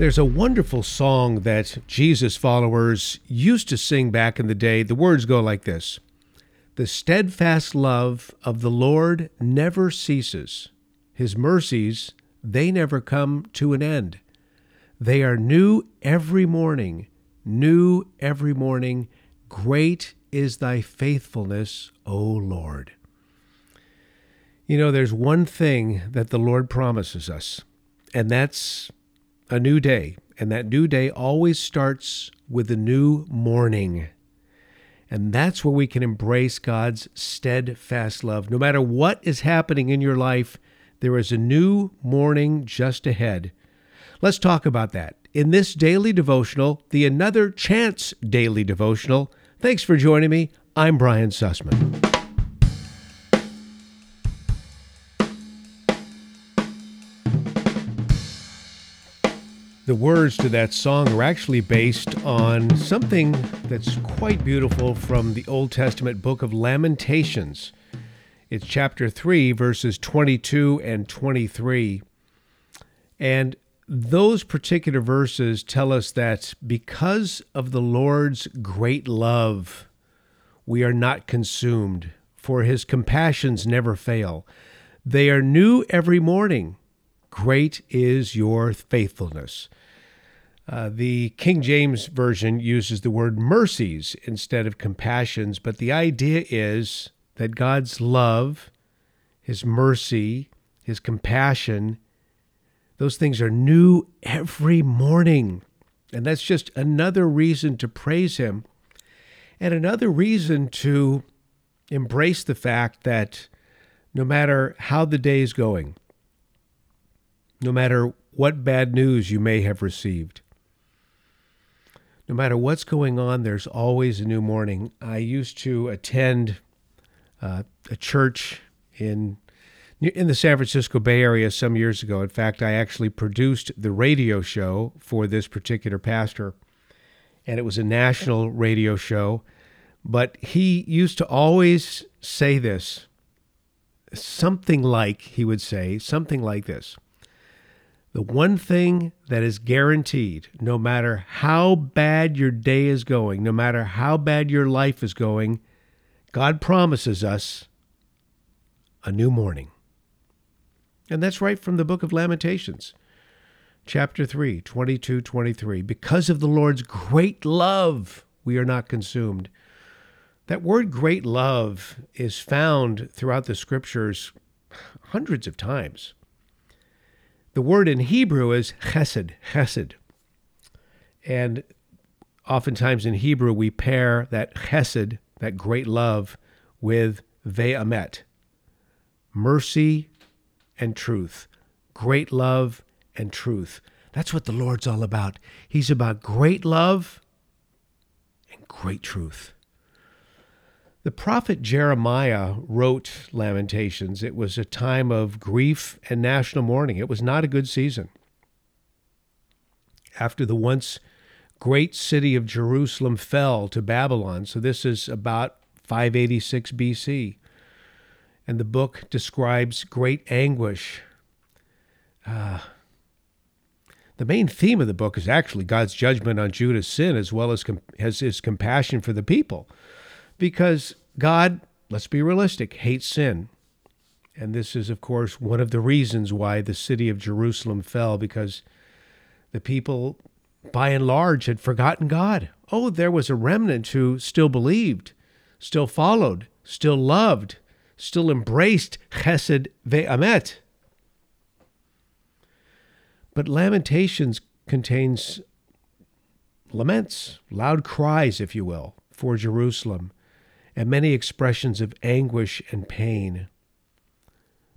There's a wonderful song that Jesus followers used to sing back in the day. The words go like this The steadfast love of the Lord never ceases, His mercies, they never come to an end. They are new every morning, new every morning. Great is thy faithfulness, O Lord. You know, there's one thing that the Lord promises us, and that's a new day. And that new day always starts with a new morning. And that's where we can embrace God's steadfast love. No matter what is happening in your life, there is a new morning just ahead. Let's talk about that in this daily devotional, the Another Chance Daily Devotional. Thanks for joining me. I'm Brian Sussman. The words to that song are actually based on something that's quite beautiful from the Old Testament book of Lamentations. It's chapter 3, verses 22 and 23. And those particular verses tell us that because of the Lord's great love, we are not consumed, for his compassions never fail. They are new every morning. Great is your faithfulness. Uh, the King James Version uses the word mercies instead of compassions, but the idea is that God's love, His mercy, His compassion, those things are new every morning. And that's just another reason to praise Him and another reason to embrace the fact that no matter how the day is going, no matter what bad news you may have received, no matter what's going on, there's always a new morning. I used to attend uh, a church in in the San Francisco Bay Area some years ago. In fact, I actually produced the radio show for this particular pastor, and it was a national radio show. But he used to always say this something like, he would say, something like this the one thing that is guaranteed, no matter how bad your day is going, no matter how bad your life is going, God promises us a new morning. And that's right from the book of Lamentations, chapter 3, 22 23. Because of the Lord's great love, we are not consumed. That word great love is found throughout the scriptures hundreds of times. The word in Hebrew is chesed, chesed. And oftentimes in Hebrew, we pair that chesed, that great love, with ve'emet, mercy and truth, great love and truth. That's what the Lord's all about. He's about great love and great truth. The prophet Jeremiah wrote Lamentations. It was a time of grief and national mourning. It was not a good season. After the once great city of Jerusalem fell to Babylon, so this is about 586 BC, and the book describes great anguish. Uh, the main theme of the book is actually God's judgment on Judah's sin as well as, com- as his compassion for the people because God, let's be realistic, hates sin. And this is, of course, one of the reasons why the city of Jerusalem fell, because the people, by and large, had forgotten God. Oh, there was a remnant who still believed, still followed, still loved, still embraced chesed ve'emet. But Lamentations contains laments, loud cries, if you will, for Jerusalem and many expressions of anguish and pain.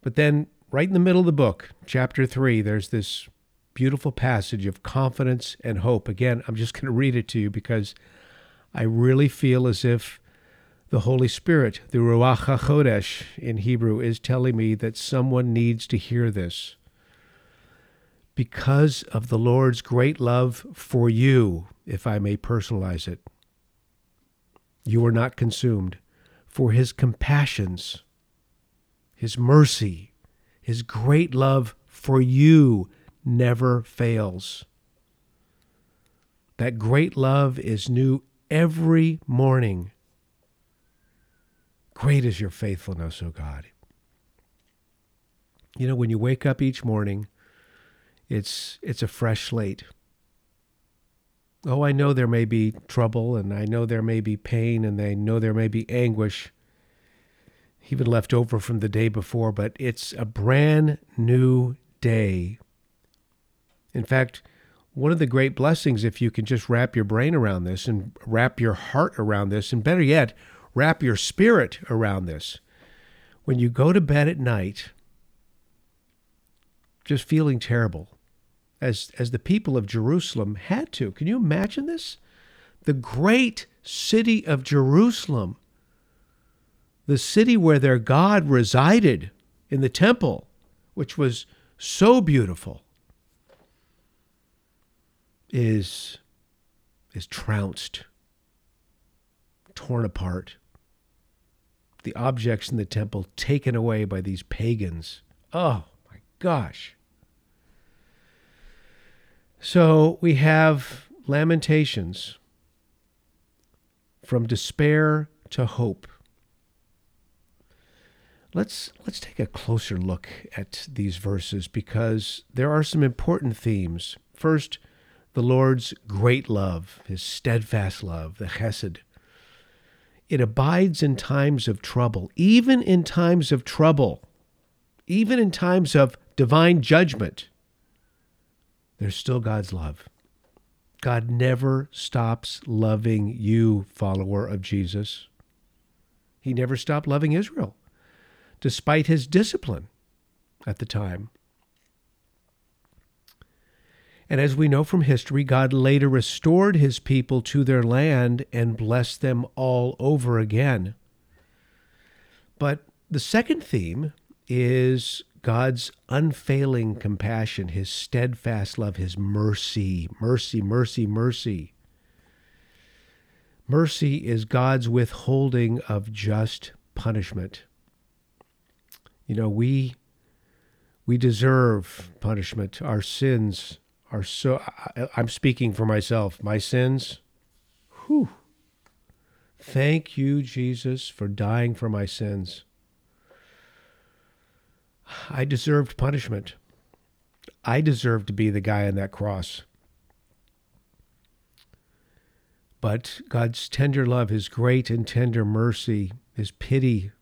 But then, right in the middle of the book, chapter 3, there's this beautiful passage of confidence and hope. Again, I'm just going to read it to you because I really feel as if the Holy Spirit, the Ruach HaKodesh in Hebrew, is telling me that someone needs to hear this. Because of the Lord's great love for you, if I may personalize it, you are not consumed, for his compassions, his mercy, his great love for you never fails. That great love is new every morning. Great is your faithfulness, O God. You know, when you wake up each morning, it's it's a fresh slate. Oh, I know there may be trouble and I know there may be pain and I know there may be anguish even left over from the day before, but it's a brand new day. In fact, one of the great blessings, if you can just wrap your brain around this and wrap your heart around this, and better yet, wrap your spirit around this. When you go to bed at night, just feeling terrible, as, as the people of Jerusalem had to. Can you imagine this? The great city of Jerusalem, the city where their God resided in the temple, which was so beautiful, is, is trounced, torn apart. The objects in the temple taken away by these pagans. Oh my gosh. So we have Lamentations from despair to hope. Let's let's take a closer look at these verses because there are some important themes. First, the Lord's great love, his steadfast love, the chesed. It abides in times of trouble, even in times of trouble, even in times of divine judgment there's still God's love. God never stops loving you, follower of Jesus. He never stopped loving Israel, despite his discipline at the time. And as we know from history, God later restored his people to their land and blessed them all over again. But the second theme is God's unfailing compassion, his steadfast love, his mercy, mercy, mercy, mercy. Mercy is God's withholding of just punishment. You know, we we deserve punishment. Our sins are so I, I'm speaking for myself. My sins, whew. Thank you, Jesus, for dying for my sins. I deserved punishment. I deserved to be the guy on that cross. But God's tender love, His great and tender mercy, His pity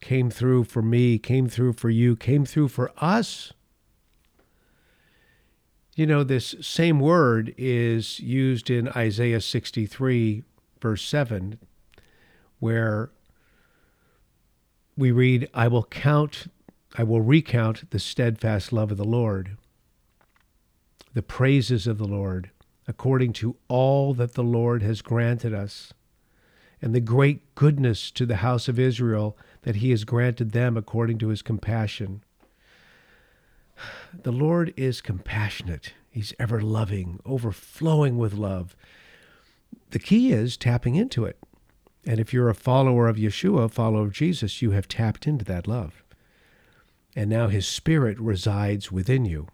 came through for me, came through for you, came through for us. You know, this same word is used in Isaiah 63, verse 7, where we read, I will count I will recount the steadfast love of the Lord, the praises of the Lord, according to all that the Lord has granted us, and the great goodness to the house of Israel that he has granted them according to his compassion. The Lord is compassionate. He's ever loving, overflowing with love. The key is tapping into it. And if you're a follower of Yeshua, follower of Jesus, you have tapped into that love and now his spirit resides within you.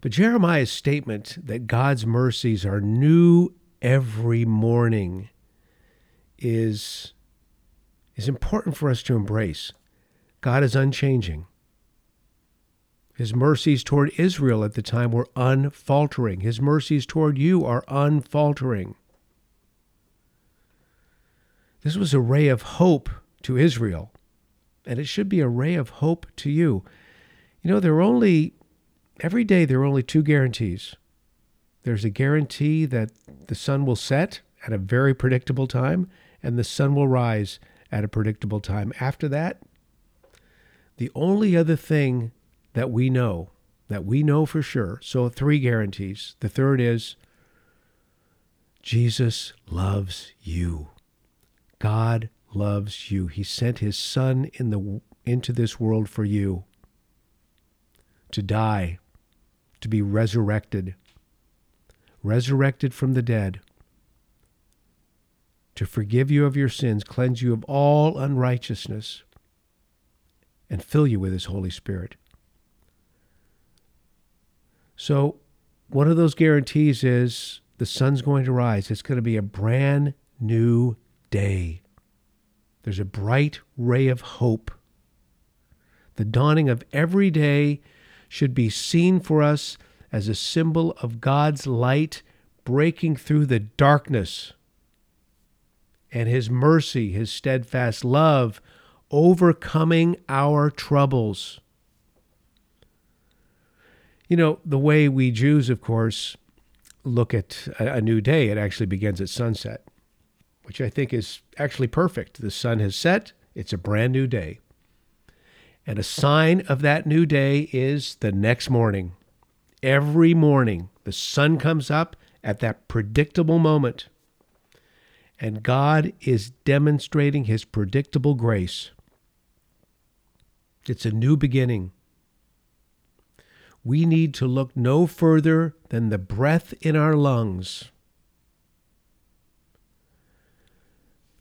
But Jeremiah's statement that God's mercies are new every morning is, is important for us to embrace. God is unchanging. His mercies toward Israel at the time were unfaltering. His mercies toward you are unfaltering. This was a ray of hope to Israel and it should be a ray of hope to you. You know, there are only, every day, there are only two guarantees. There's a guarantee that the sun will set at a very predictable time, and the sun will rise at a predictable time. After that, the only other thing that we know, that we know for sure, so three guarantees. The third is Jesus loves you. God loves you. He sent his son in the into this world for you to die, to be resurrected, resurrected from the dead, to forgive you of your sins, cleanse you of all unrighteousness, and fill you with his Holy Spirit. So, one of those guarantees is the sun's going to rise. It's going to be a brand new day. There's a bright ray of hope. The dawning of every day should be seen for us as a symbol of God's light breaking through the darkness and His mercy, His steadfast love, overcoming our troubles. You know, the way we Jews, of course, look at a, new day, it actually begins at sunset, which I think is actually perfect. The sun has set, it's a brand new day. And a sign of that new day is the next morning. Every morning, the sun comes up at that predictable moment. And God is demonstrating his predictable grace. It's a new beginning. We need to look no further than the breath in our lungs.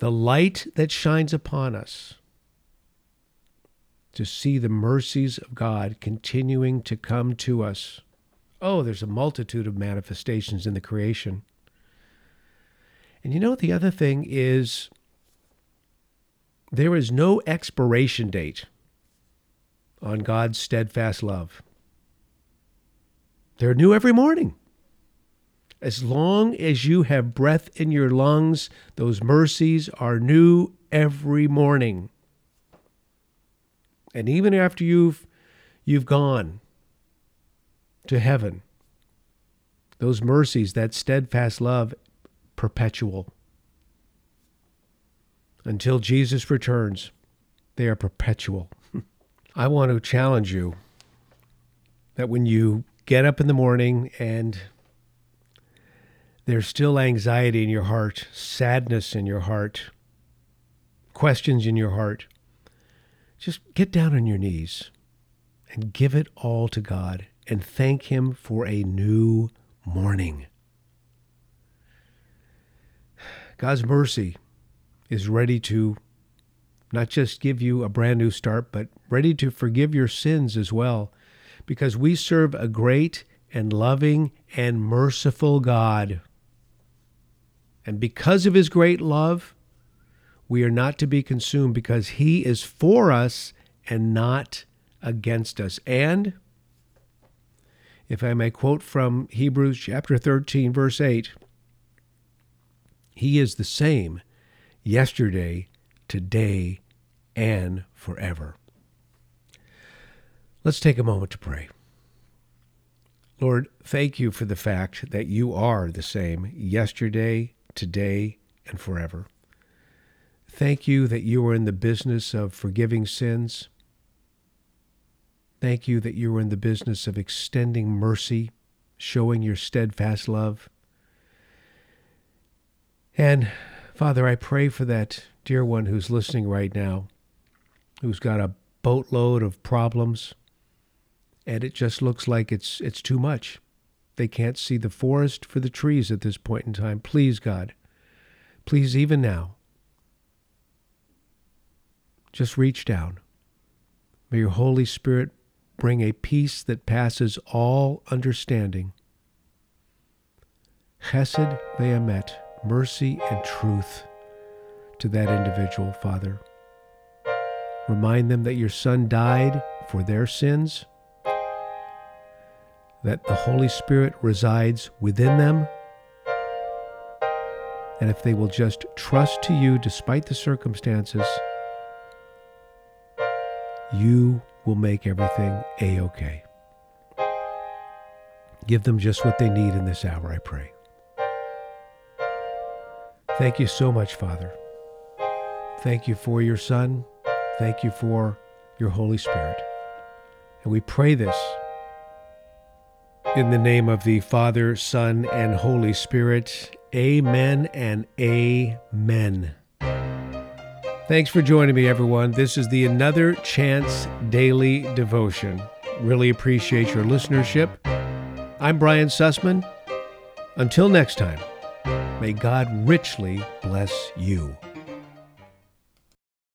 The light that shines upon us to see the mercies of God continuing to come to us. Oh, there's a multitude of manifestations in the creation. And you know, the other thing is there is no expiration date on God's steadfast love. They're new every morning. As long as you have breath in your lungs, those mercies are new every morning. And even after you've you've gone to heaven, those mercies, that steadfast love, perpetual. Until Jesus returns, they are perpetual. I want to challenge you that when you get up in the morning and there's still anxiety in your heart, sadness in your heart, questions in your heart, just get down on your knees and give it all to God and thank Him for a new morning. God's mercy is ready to not just give you a brand new start, but ready to forgive your sins as well, because we serve a great and loving and merciful God. And because of his great love, we are not to be consumed because he is for us and not against us. And if I may quote from Hebrews chapter 13, verse 8, he is the same yesterday, today, and forever. Let's take a moment to pray. Lord, thank you for the fact that you are the same yesterday, today, and forever. Thank you that you are in the business of forgiving sins. Thank you that you are in the business of extending mercy, showing your steadfast love. And Father, I pray for that dear one who's listening right now, who's got a boatload of problems, and it just looks like it's it's too much. They can't see the forest for the trees at this point in time. Please, God, please, even now, just reach down. May your Holy Spirit bring a peace that passes all understanding. Chesed ve'emet, mercy and truth to that individual, Father. Remind them that your Son died for their sins, that the Holy Spirit resides within them, and if they will just trust to you despite the circumstances, you will make everything a okay. Give them just what they need in this hour, I pray. Thank you so much, Father. Thank you for your Son. Thank you for your Holy Spirit. And we pray this in the name of the Father, Son, and Holy Spirit. Amen and amen. Thanks for joining me, everyone. This is the Another Chance Daily Devotion. Really appreciate your listenership. I'm Brian Sussman. Until next time, may God richly bless you.